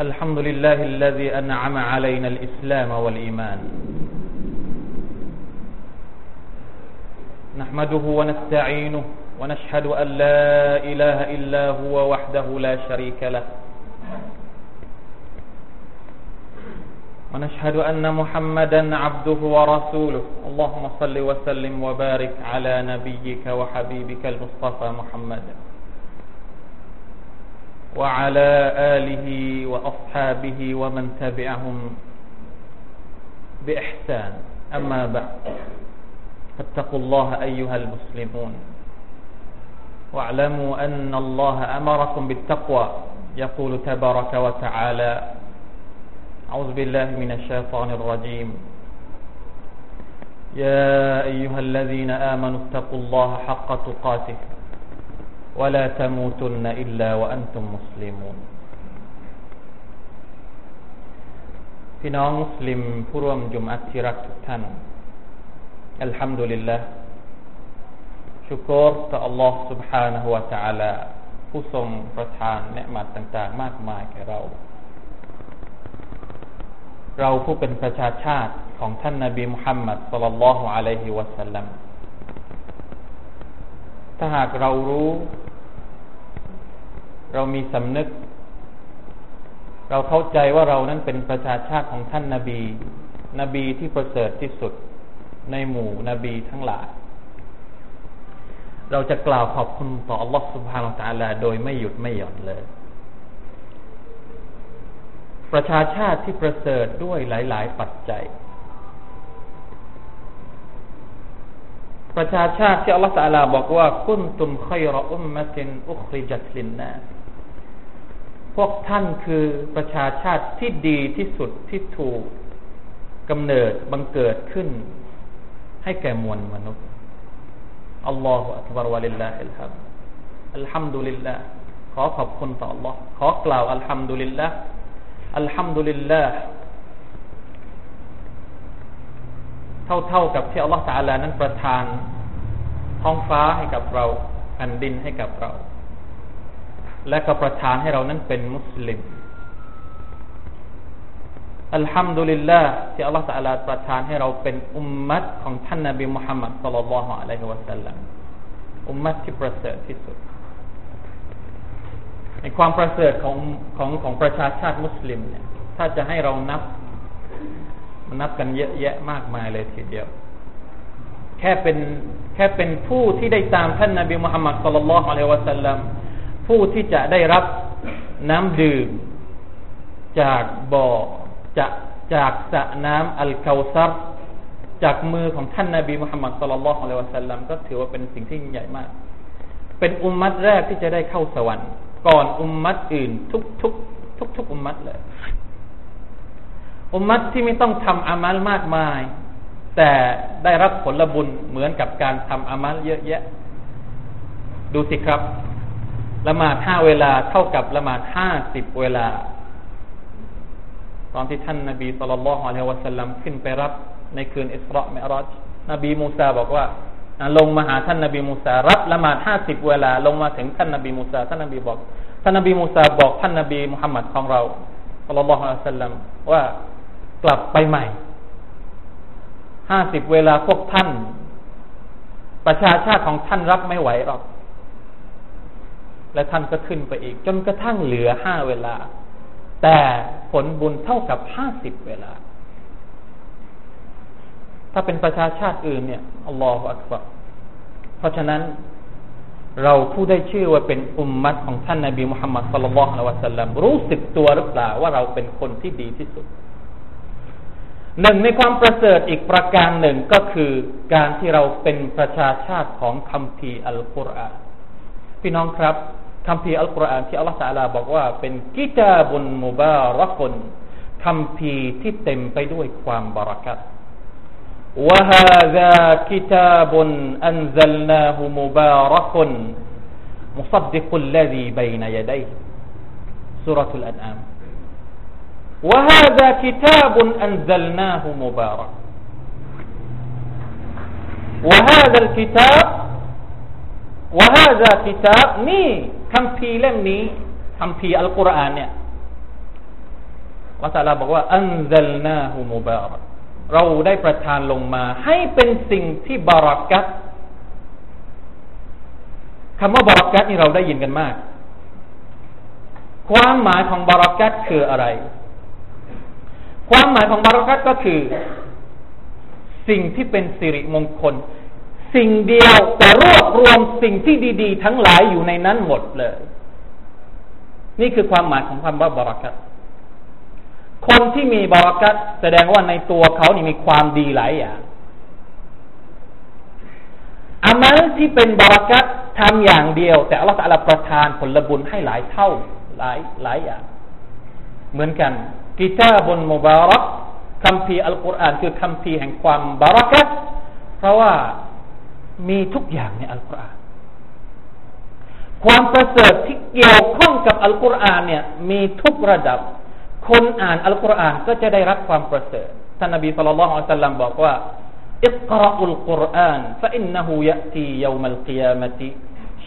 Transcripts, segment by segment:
الحمد لله الذي أنعم علينا الإسلام والإيمان. نحمده ونستعينه ونشهد أن لا إله إلا هو وحده لا شريك له. ونشهد أن محمدا عبده ورسوله. اللهم صل وسلم وبارك على نبيك وحبيبك المصطفى محمد. وعلى آله وأصحابه ومن تبعهم بإحسان. أما بعد فاتقوا الله أيها المسلمون. واعلموا أن الله أمركم بالتقوى يقول تبارك وتعالى أعوذ بالله من الشيطان الرجيم. يا أيها الذين آمنوا اتقوا الله حق تقاته. ولا تموتن إلا وأنتم مسلمون พี่น้องมุสลิมผู้ร่วมจุมอัตที่รักทุกท่าน อัลฮัมดุลิลละชุกรต่อ Allah سبحانه และ تعالى ผู้ทรงประทานเนืมัดต่าง ๆ มากมายแก่เรา เราผู้เป็นประชาชาติของท่านนาบีมุฮัมมัดสุลลัลลอฮุอะลัยฮิวะสัลลัม ถ้าหากเรารู้ เรามีสำนึก เราเข้าใจว่าเรานั้นเป็นประชาชาติของท่านนาบี นบีที่ประเสริฐที่สุดในหมู่นบีทั้งหลาย เราจะกล่าวขอบคุณต่อ Allah سبحانه และ تعالى โดยไม่หยุดไม่หย่อนเลย ประชาชาติที่ประเสริฐด้วยหลาย ๆ ปัจจัย ประชาชาติที่อัลลอฮฺ تعالىบอกว่าكنتم خير أمة أخرجت للناسพวกท่านคือประชาชาติที่ดีที่สุดที่ถูกกำเนิดบังเกิดขึ้น ให้แก่มวลมนุษย์الله أكبر ولله الحمد الحمد للهขอขอบคุณต่อ อัลลอฮฺ ขอกล่าวالحمد لله الحمد للهเท่าเท่ากับที่อัลลอฮฺตาลานั้นประทานท้องฟ้าให้กับเราแผ่นดินให้กับเรา และก็ประทานให้เรานั้นเป็นมุสลิมอัลฮัมดุลิลลาห์ที่อัลลอฮฺตาลาประทานให้เราเป็นอุมมัตของท่านนบีมุฮัมมัดสัลลัลลอฮุอะลัยฮิวะสัลลัมอุมมัตที่ประเสริฐที่สุด ในความประเสริฐของของของประชาชาติมุสลิมเนี่ยถ้าจะให้เรานับ มันนับกันเยอะแยะมากมายเลยทีเดียว แค่เป็นแค่เป็นผู้ที่ได้ตามท่านนาบีมุฮัมมัดสุลลัลอฮุอะลัยวะสัลลัมผู้ที่จะได้รับน้ำดื่ม จากบ่อจากจากสระน้ำอัลกาวซัรจากมือของท่านนาบีมุฮัมมัดสุลลัลอฮุอะลัยวะสัลลัมก็ถือว่าเป็นสิ่งที่ยิ่งใหญ่มาก เป็นอุมมัตแรกที่จะได้เข้าสวรรค์ ก่อนอุมมัตอื่นทุกทุกทุกทุกอุมมัตเลย อุมมัตที่ไม่ต้องทำอามัลมากมาย แต่ได้รับผลบุญเหมือนกับการทำอามัลเยอะแยะ ดูสิครับละหมาดห้าเวลาเท่ากับละหมาดห้าสิบเวลา ตอนที่ท่านนาบีสุลต่านละฮ์อะลัยฮิวะสัลลัมขึ้นไปรับในคืนอิสราเมรอจนบีมูซาบอกว่าลงมาหาท่านนาบีมูซารับละหมาดห้าสิบเวลา ลงมาถึงท่านนาบีมูซาท่านนาบีบอก ท่านนาบีมูซาบอกท่านนาบีมุฮัมมัดของเราสุลต่านละฮ์อะลัยฮิวะสัลลัมว่า กลับไปใหม่ห้าสิบเวลาพวกท่าน ประชาชาติของท่านรับไม่ไหวหรอก และท่านก็ขึ้นไปอีก จนกระทั่งเหลือห้าเวลา แต่ผลบุญเท่ากับห้าสิบเวลา ถ้าเป็นประชาชาติอื่นเนี่ยอัลลอฮฺอักบารเพราะฉะนั้นเราผู้ได้ชื่อว่าเป็นอุมมัตของท่านนาบีมุฮัมมัดสุลลัลลอฮุอะลัยฮิวะสัลลัมรู้สึกตัวหรือเปล่าว่าเราเป็นคนที่ดีที่สุด หนึ่งในความประเสริฐอีกประการหนึ่งก็คือการที่เราเป็นประชาชาติของคำพีอัลกุรอานพี่น้องครับคำพีอัลกุรอานที่อัลลอฮฺสัลาบอกว่าเป็นกิจาบุนมุบารักุนคำพีที่เต็มไปด้วยความบารักัตวะฮาซากิจาบุนอันซัลนาหุมุบารักุนมุซัดดิกุลลดีบนยดัยสุรทูลอันอาม คำพีเล่มนี้คำพีอัลกุรอานเนี่ยวะตาลาบอกว่าอันซัลนาฮูมุบารักเราได้ประทานลงมา ให้เป็นสิ่งที่บารักัตคำว่าบารักัตนี่เราได้ยินกันมาก ความหมายของบารักัตคืออะไร ความหมายของบารักัตก็คือ สิ่งที่เป็นสิริมงคล สิ่งเดียวแต่รวบรวมสิ่งที่ดี ๆ ทั้งหลายอยู่ในนั้นหมดเลย นี่คือความหมายของคำว่าบารักัตคนที่มีบารักัตแสดงว่าในตัวเขานี่มีความดีหลายอย่างอามัลที่เป็นบารักัตทำอย่างเดียว แต่อัลลอฮฺประทานผลบุญให้หลายเท่าหลายหลายอย่าง เหมือนกัน กิตาบุนมุบารักคำพีอัลกุรอานคือคำพีแห่งความบารักะเพราะว่ามีทุกอย่างในอัลกุรอานความประเสริฐที่เกี่ยวข้องกับอัลกุรอานเนี่ยมีทุกระดับ คนอ่านอัลกุรอานก็จะได้รับความประเสริฐท่านนบีสุลต่านอัลสลัมบอกว่าอิกราอัลกุรอานฟะอินนหูยะตียามัลกิยามะติ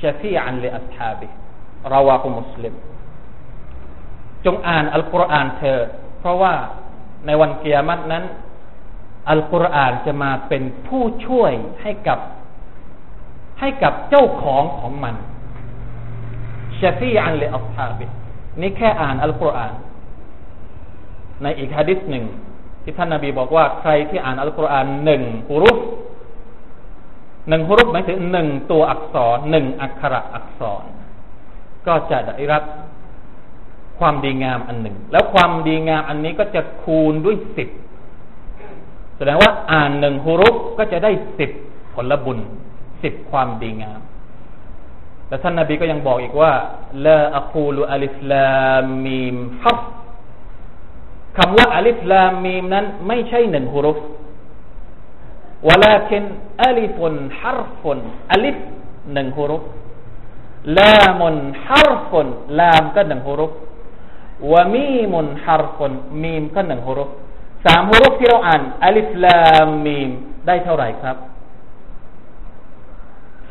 ชฟีอันลิอัศฮาบิ จงอ่านอัลกุรอานเธอ เพราะว่าในวันเกียรตินั้น อัลกุรอานจะมาเป็นผู้ช่วยให้กับ ให้กับเจ้าของของมันชฟีอันเลอัลฮาบินี่แค่อ่านอัลกุรอาน ในอีกฮะดิษหนึ่งที่ท่านนาบีบอกว่าใครที่อ่านอัลกุรอานหนึ่งฮุรุฟหนึ่งฮุรุฟหมายถึงหนึ่งตัวอักษรหนึ่งอักขระอักษร ก็จะได้รับ ความดีงามอันหนึ่ง แล้วความดีงามอันนี้ก็จะคูณด้วยสิบแสดงว่าอ่านหนึ่ง حروف ก็จะได้สิบผลบุญสิบความดีงามแต่ท่านนาบีก็ยังบอกอีกว่าلا أقول ألف لام ميم حرفคำว่า ألف لام ميم นั้นไม่ใช่หนึ่ง حروف ولكن ألف حرف ألف หนึ่ง حروف لام حرف لام ก็หนึ่ง حروف วะมีมุนฮารฟุนมีมก็หนึ่งฮุรุฟสามฮุรุฟที่เราอ่านอัลิฟลามมีมได้เท่าไหร่ครับ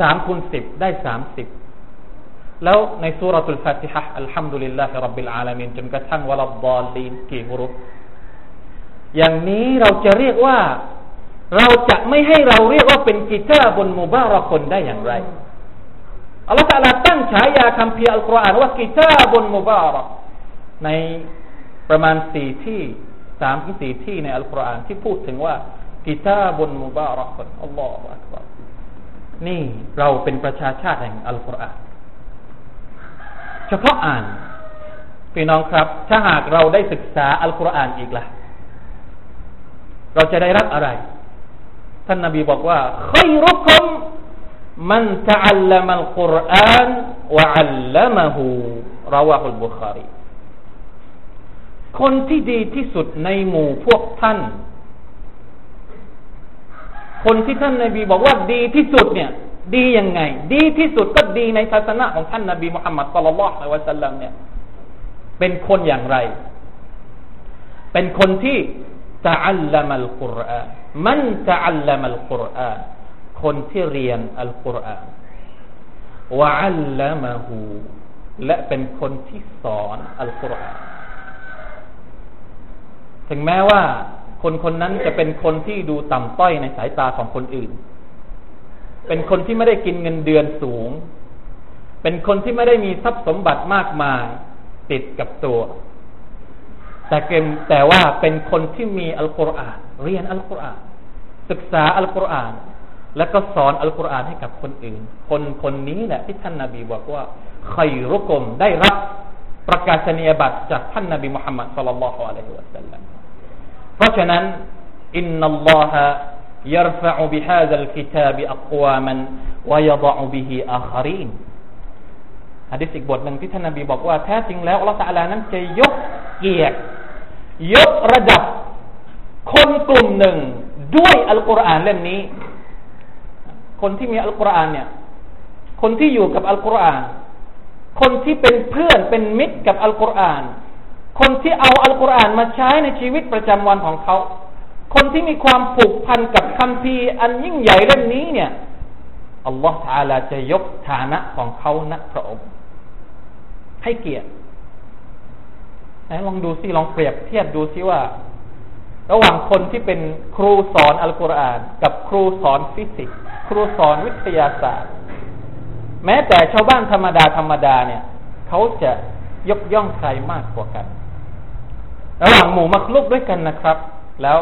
สามคูณสิบได้สามสิบแล้วในسورة الفاتحة الحمد لله رب العالمينจนกระทั่งولا الضالين กี่ حروفอย่างนี้เราจะเรียกว่าเราจะไม่ให้เราเรียกว่าเป็นกิตาบนมุบารัคนได้อย่างไรอัลลอฮฺตะลาตั้งฉายาคำพีอัลกุรอานว่ากิตาบนมุบารัก ในประมาณสี่ที่สามที่สี่ที่ในอัลกุรอานที่พูดถึงว่ากิตาบนมุบารักอัลลอฮฺอักบารนี่เราเป็นประชาชาติแห่งอัลกุรอานเฉพาะอ่านพี่น้องครับ ถ้าหากเราได้ศึกษาอัลกุรอานอีกละ่ะ เราจะได้รับอะไร ท่านนาบีบอกว่าขยรุคมมันตะอัลลมัลกุรอานวะอัลลมะฮูราวะฮุลบุคารี คนที่ดีที่สุดในหมู่พวกท่าน คนที่ท่านนาบีบอกว่าดีที่สุดเนี่ย ดียังไง ดีที่สุดก็ดีในศาสนาของท่านนาบีมุฮัมมัดสุลลัลละวะสัลลัมเนี่ย เป็นคนอย่างไร เป็นคนที่ตะอัลลัมัลกุรอานมันตะอัลลัมัลกุรอานคนที่เรียนอัลกุรอานวะอัลลัมะฮูและเป็นคนที่สอนอัลกุรอาน ถึงแม้ว่าคนคนนั้นจะเป็นคนที่ดูต่ำต้อยในสายตาของคนอื่น เป็นคนที่ไม่ได้กินเงินเดือนสูง เป็นคนที่ไม่ได้มีทรัพย์สมบัติมากมายติดกับตัว แต่เกมแต่ว่าเป็นคนที่มีอัลกุรอานเรียนอัลกุรอานศึกษาอัลกุรอาน แล้วก็สอนอัลกุรอานให้กับคนอื่น คนคนนี้แหละที่ท่านนาบีบอกว่าใครรุกมได้รับประกาศนียบัตรจากท่านนาบีมุฮัมมัดสุลลัลลอฮุอะลัยฮิวะสัลลัม เพราะฉะนั้นอินนัลลอฮะ يرفع بهذا الكتاب أقواما ويضع به آخرين ฮะดิษอีกบทหนึ่งที่ท่านนบีบอกว่าแท้จริงแล้วอัลลอฮฺตะลานั้นจะยกเกียรติยกระดับคนกลุ่มหนึ่งด้วยอัลกุรอานเล่มนี้ คนที่มีอัลกุรอานเนี่ย คนที่อยู่กับอัลกุรอาน คนที่เป็นเพื่อนเป็นมิตรกับอัลกุรอาน คนที่เอาอัลกุรอานมาใช้ในชีวิตประจำวันของเขา คนที่มีความผูกพันกับคัมภีอันยิ่งใหญ่เล่มนี้เนี่ยอัลลอฮฺ تعالىจะยกฐานะของเขาณพระองค์ให้เกียรติลองดูซิลองเปรียบเทียบดูซิว่า ระหว่างคนที่เป็นครูสอนอัลกุรอาน กับครูสอนฟิสิกส์ครูสอนวิทยาศาสตร์ แม้แต่ชาวบ้านธรรมดาธรรมดาเนี่ย เขาจะยกย่องใครมากกว่ากัน ระหว่างหมู่มักลุกด้วยกันนะครับ แล้ว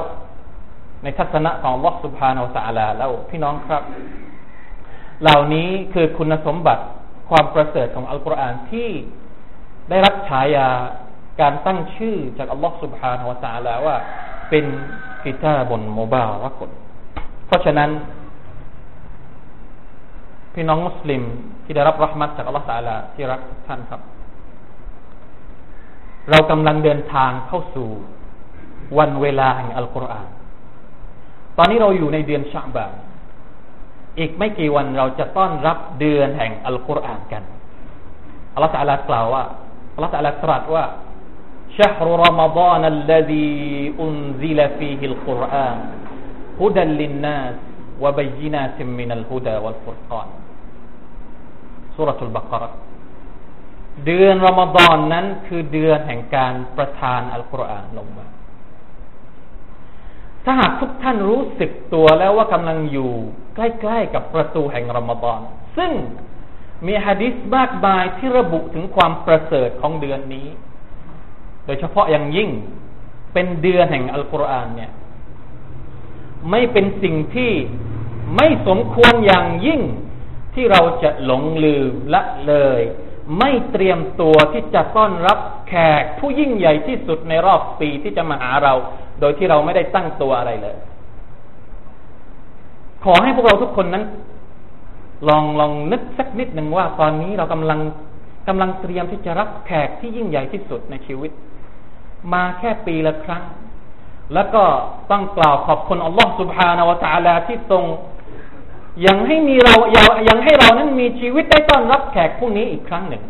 ในทัศนะของลอสุภานาสาลาแล้วพี่น้องครับ เหล่านี้คือคุณสมบัติความประเสริฐของอัลกุรอานที่ได้รับฉายาการตั้งชื่อจากอัลลอฮฺสุบฮานาวะตาลาว่า เป็นกิตาบนโมบาละกดเพราะฉะนั้น พี่น้องมุสลิมที่ได้รับรหมัดจากอัลลอฮฺตาลาที่รักท่านครับ เรากำลังเดินทางเข้าสู่วันเวลาแห่งอัลกุรอานตอนนี้เราอยู่ในเดือนชาบานอีกไม่กี่วันเราจะต้อนรับเดือนแห่งอัลกุรอานกัน อัลลอฮฺตะลากล่าวว่าอัลลอฮฺตะลาตรัสว่า شهر رمضان الذي أنزل فيه القرآن هدى للناس وبينات من الهدى والفرقان سورة البقرة เดือนรอมฎอนนั้นคือเดือนแห่งการประทานอัลกุรอานลงมา ถ้าหากทุกท่านรู้สึกตัวแล้วว่ากำลังอยู่ ใกล้ๆกับประตูแห่งรอมฎอนซึ่งมีฮะดิษมากมายที่ระบุถึงความประเสริฐของเดือนนี้ โดยเฉพาะอย่างยิ่งเป็นเดือนแห่งอัลกุรอานเนี่ย ไม่เป็นสิ่งที่ไม่สมควรอย่างยิ่งที่เราจะหลงลืมละเลย ไม่เตรียมตัวที่จะต้อนรับแขกผู้ยิ่งใหญ่ที่สุดในรอบปีที่จะมาหาเรา โดยที่เราไม่ได้ตั้งตัวอะไรเลย ขอให้พวกเราทุกคนนั้น ลองลองนึกสักนิดหนึ่งว่า ตอนนี้เรากำลังกำลังเตรียมที่จะรับแขกที่ยิ่งใหญ่ที่สุดในชีวิต มาแค่ปีละครั้ง แล้วก็ต้องกล่าวขอบคุณอัลลอฮฺสุบฮานาวะตะาลาที่ทรง ยังให้มีเรายังยังให้เรานั้นมีชีวิตได้ต้อนรับแขกผู้นี้อีกครั้งหนึ่ง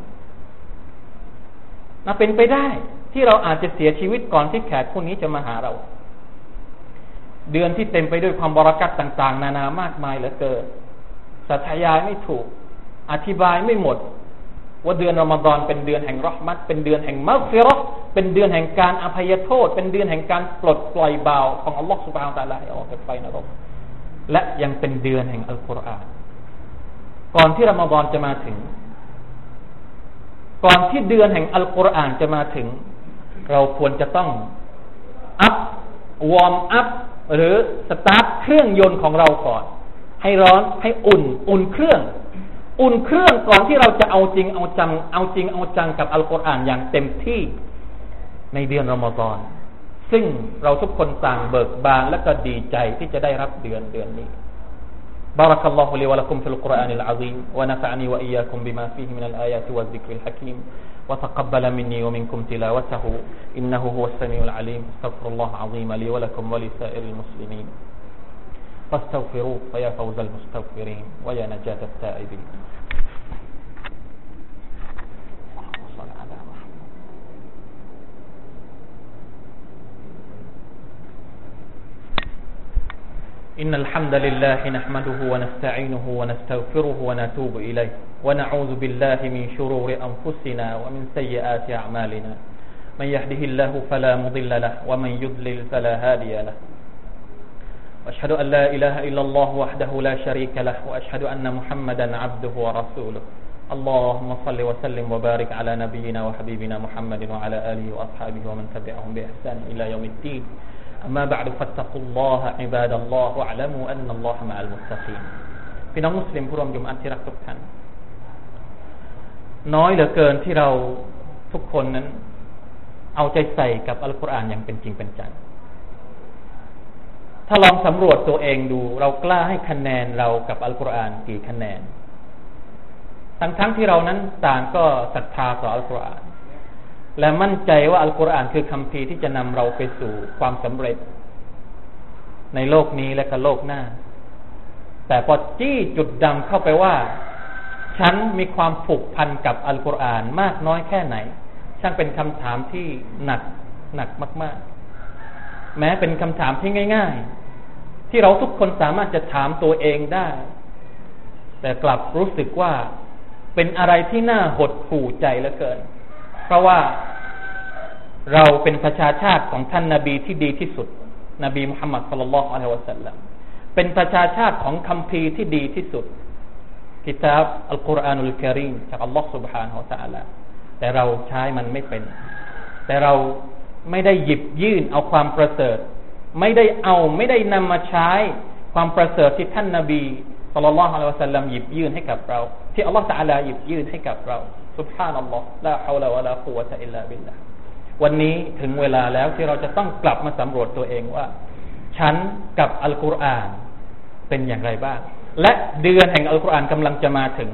น่าเป็นไปได้ที่เราอาจจะเสียชีวิตก่อนที่แขกผู้นี้จะมาหาเรา เดือนที่เต็มไปด้วยความบรากัดต่าง ๆ นานามากมายเหลือเกินสัตยายไม่ถูก อธิบายไม่หมด ว่าเดือนรอมฎอนเป็นเดือนแห่งรหมัดเป็นเดือนแห่งมัฟฟิรเป็นเดือนแห่งการอภัยโทษ เป็นเดือนแห่งการปลดปล่อยบ่าวของอัลลอฮฺ سبحانه وتعالىให้ออกจากไฟนรก และยังเป็นเดือนแห่งอัลกุรอานก่อนที่รอมฎอนจะมาถึง ก่อนที่เดือนแห่งอัลกุรอานจะมาถึง เราควรจะต้อง up warm up หรือสตาร์ทเครื่องยนต์ของเราก่อน ให้ร้อนให้อุ่น อุ่นเครื่อง อุ่นเครื่องก่อนที่เราจะเอาจริงเอาจังเอาจริงเอาจังกับอัลกุรอานอย่างเต็มที่ในเดือนรอมฎอน ซึ่งเราทุกคนต่างเบิกบานและก็ดีใจที่จะได้รับเดือนเดือนนี้ بارك الله لي ولكم في القرآن العظيم ونفعني وإياكم بما فيه من الآيات والذكر الحكيم وتقبل مني ومنكم تلاوته إنه هو السميع العليم استغفر الله العظيم لي ولكم ولسائر المسلمين فاستغفروه فيا فوز المستغفرين ويا نجاة التائبين إن الحمد لله نحمده ونستعينه ونستغفره ونتوب إليه ونعوذ بالله من شرور أنفسنا ومن سيئات أعمالنا. من يهده الله فلا مضل له ومن يضلل فلا هادي له. وأشهد أن لا إله إلا الله وحده لا شريك له وأشهد أن محمدا عبده ورسوله. اللهم صل وسلم وبارك على نبينا وحبيبنا محمد وعلى آله وأصحابه ومن تبعهم بإحسان إلى يوم الدين. أما بعد فاتقوا الله عباد الله واعلموا أن الله مع المتقين พี่น้องมุสลิมผู้ร่วมยุมอันที่รักทุกท่านน้อยเหลือเกินที่เราทุกคนนั้น เอาใจใส่กับอัลกุรอานอย่างเป็นจริงเป็นจังถ้าลองสำรวจตัวเองดู เรากล้าให้คะแนนเรากับอัลกุรอานกี่คะแนน ทั้งทั้งที่เรานั้นต่างก็ศรัทธาต่ออัลกุรอาน และมั่นใจว่าอัลกุรอานคือคำพีที่จะนำเราไปสู่ความสำเร็จ ในโลกนี้และก็โลกหน้า แต่พอจี้จุดดำเข้าไปว่า ฉันมีความผูกพันกับอัลกุรอานมากน้อยแค่ไหน ช่างเป็นคำถามที่หนักหนักมาก ๆ แม้เป็นคำถามที่ง่าย ๆ ที่เราทุกคนสามารถจะถามตัวเองได้ แต่กลับรู้สึกว่าเป็นอะไรที่น่าหดหู่ใจเหลือเกิน เพราะว่า เราเป็นประชาชาติของท่านนาบีที่ดีที่สุด นบีมุฮัมมัดสุลลัลอะลัยฮิวะสัลลัมเป็นประชาชาติของคัมภีร์ที่ดีที่สุดกิตาบอัลกุรอานุลกิริมจากอัลลอฮ์ سبحانه และ تعالى แต่เราใช้มันไม่เป็น แต่เราไม่ได้หยิบยื่นเอาความประเสริฐ ไม่ได้เอาไม่ได้นำมาใช้ความประเสริฐที่ท่านนาบีสุลต่านละฮ์อัลลอฮฺสัลลัมหยิบยื่นให้กับเรา ที่อัลลอฮฺตะอาลาหยิบยื่นให้กับเรา สุบฮานัลลอฮ์ละฮาวลาวะลากุวะตะอิลลาบิลลาวันนี้ถึงเวลาแล้วที่เราจะต้องกลับมาสำรวจตัวเองว่า ฉันกับอัลกุรอานเป็นอย่างไรบ้าง และเดือนแห่งอัลกุรอานกำลังจะมาถึง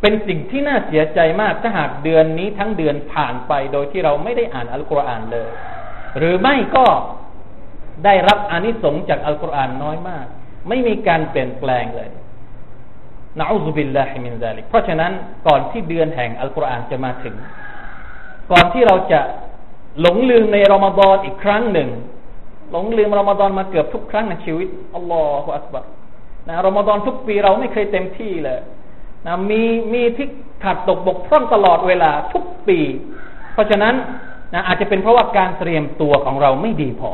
เป็นสิ่งที่น่าเสียใจมากถ้าหากเดือนนี้ทั้งเดือนผ่านไปโดยที่เราไม่ได้อ่านอัลกุรอานเลย หรือไม่ก็ได้รับอานิสงส์จากอัลกุรอานน้อยมาก ไม่มีการเปลี่ยนแปลงเลย نعوذ بالله من ذلكเพราะฉะนั้นก่อนที่เดือนแห่งอัลกุรอานจะมาถึง ก่อนที่เราจะหลงลืมในรอมฎอนอีกครั้งหนึ่ง หลงลืมรอมฎอนมาเกือบทุกครั้งในชีวิตالله أكبرนะรอมฎอนทุกปีเราไม่เคยเต็มที่เลยนะมีมีที่ขาดตกบกพร่องตลอดเวลาทุกปี เพราะฉะนั้นนะอาจจะเป็นเพราะว่าการเตรียมตัวของเราไม่ดีพอ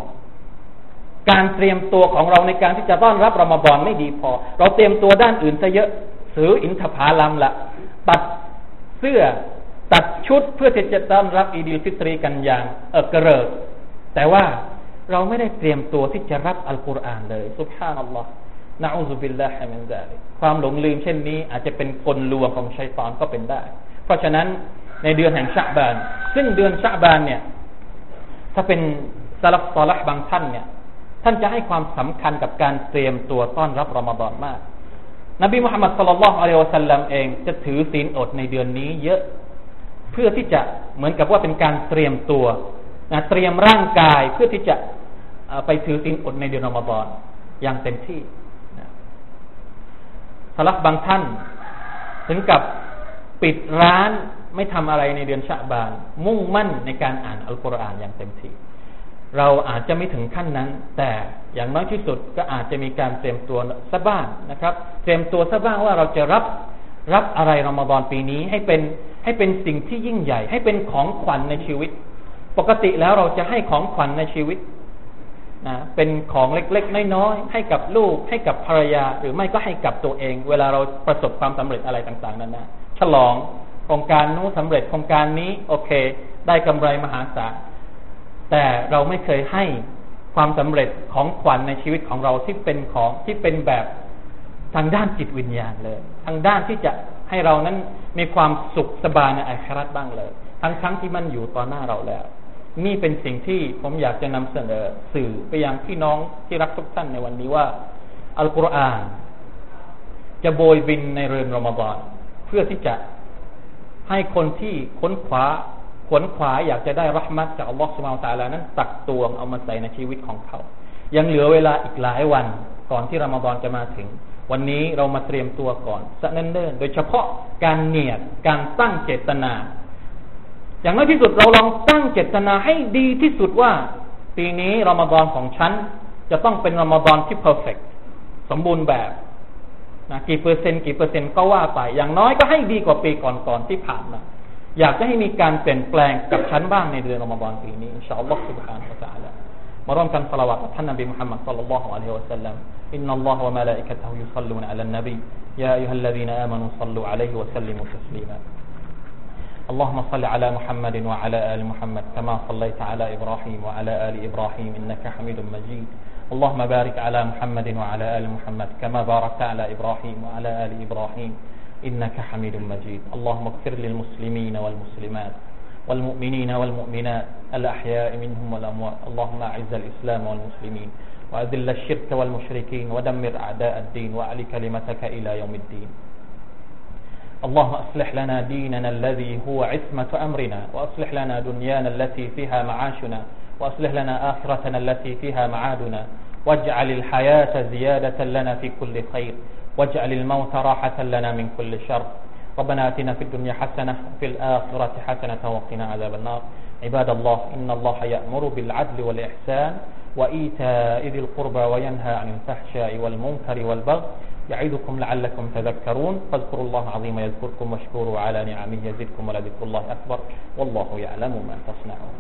การเตรียมตัวของเราในการที่จะต้อนรับรอมฎอนไม่ดีพอ เราเตรียมตัวด้านอื่นซะเยอะซื้ออินทผลัมละตัดเสื้อตัดชุดเพื่อที่จะต้อนรับعيد الفطرกันอย่างเอิกเกริกแต่ว่าเราไม่ได้เตรียมตัวที่จะรับอัลกุรอานเลยسبحان الله نعوذ بالله من ذلكความหลงลืมเช่นนี้อาจจะเป็นกลลวงของشيطانก็เป็นได้ เพราะฉะนั้นในเดือนแห่งชะบาน ซึ่งเดือนชะบานเนี่ย ถ้าเป็นสลับซอลับางท่านเนี่ย ท่านจะให้ความสำคัญกับการเตรียมตัวต้อนรับรอมฎอนมาก นบีมุฮัมมัดสุลลัลลอฮุอะลัยฮิวะสัลลัมเองจะถือศีลอดในเดือนนี้เยอะ เพื่อที่จะเหมือนกับว่าเป็นการเตรียมตัวนะเตรียมร่างกายเพื่อที่จะไปถือศีลอดในเดือนรอมฎอนอย่างเต็มที่สลับบางท่าน ถึงกับปิดร้านไม่ทำอะไรในเดือนชะบาน มุ่งมั่นในการอ่านอัลกุรอานอย่างเต็มที่ เราอาจจะไม่ถึงขั้นนั้น แต่อย่างน้อยที่สุดก็อาจจะมีการเตรียมตัวซะบ้างนะครับ เตรียมตัวซะบ้างว่าเราจะรับรับอะไรรอมฎอนปีนี้ให้เป็นให้เป็นสิ่งที่ยิ่งใหญ่ ให้เป็นของขวัญในชีวิต ปกติแล้วเราจะให้ของขวัญในชีวิตนะเป็นของเล็กๆน้อยๆให้กับลูกให้กับภรรยา หรือไม่ก็ให้กับตัวเอง เวลาเราประสบความสำเร็จอะไรต่างๆนั้นนะฉลองโครงการนู้นสำเร็จโครงการนี้โอเค ได้กำไรมหาศาล แต่เราไม่เคยให้ความสำเร็จของขวัญในชีวิตของเราที่เป็นของที่เป็นแบบทางด้านจิตวิญญาณเลย ทางด้านที่จะให้เรานั้นมีความสุขสบายในอัคราบ้างเลย ทั้งทั้งที่มันอยู่ต่อหน้าเราแล้ว นี่เป็นสิ่งที่ผมอยากจะนำเสนอสื่อไปยังพี่น้องที่รักทุกท่านในวันนี้ว่า อัลกุรอาน จะโบยบินในเรือนรอมฎอนเพื่อที่จะให้คนที่ค้นคว้า ขวนขวายอยากจะได้รัมัดจากอัลลอฮฺสุบานตาลานั้น ตักตวงเอามาใส่ในชีวิตของเขา ยังเหลือเวลาอีกหลายวันก่อนที่รอมฎอนจะมาถึง วันนี้เรามาเตรียมตัวก่อนสักเนิ่นๆโดยเฉพาะการเนียดการตั้งเจตนา อย่างน้อยที่สุดเราลองตั้งเจตนาให้ดีที่สุดว่า ปีนี้รอมฎอนของฉันจะต้องเป็นรอมฎอนที่ perfect สมบูรณ์แบบนะกี่เปอร์เซ็นต์กี่เปอร์เซ็นต์ก็ว่าไป อย่างน้อยก็ให้ดีกว่าปีก่อนๆที่ผ่านมา อยากจะให้มีการเปลี่ยนแปลงกับฉันบ้างในเดือนรอมฎอนปีนี้อินชาอัลลอฮฺ سبحانه และ تعالى มาร่วมกันสละวัตท่านนบีมุฮัมมัด صلى الله عليه وسلم إن الله وملائكته يصلون على النبي يا أيها الذين آمنوا صلوا عليه وسلموا تسليما اللهم صل على محمد وعلى آل محمد كما صليت على إبراهيم وعلى آل إبراهيم إنك حميد مجيد اللهم بارك على محمد وعلى آل محمد كما باركت على إبراهيم وعلى آل إبراهيم إنك حميد مجيد. اللهم اغفر للمسلمين والمسلمات والمؤمنين والمؤمنات الأحياء منهم والأموات. اللهم أعز الإسلام والمسلمين وأذل الشرك والمشركين ودمر أعداء الدين وأعل كلمتك إلى يوم الدين. اللهم أصلح لنا ديننا الذي هو عصمة أمرنا وأصلح لنا دنيانا التي فيها معاشنا وأصلح لنا آخرتنا التي فيها معادنا واجعل الحياة زيادة لنا في كل خير واجعل الموت راحة لنا من كل شر. ربنا آتنا في الدنيا حسنة وفي الآخرة حسنة وقنا عذاب النار. عباد الله إن الله يأمر بالعدل والإحسان وإيتاء ذي القربى وينهى عن الفحشاء والمنكر والبغي. يعظكم لعلكم تذكرون. فاذكروا الله العظيم يذكركم واشكروا على نعمه يزدكم ولذكر الله أكبر. والله يعلم ما تصنعون.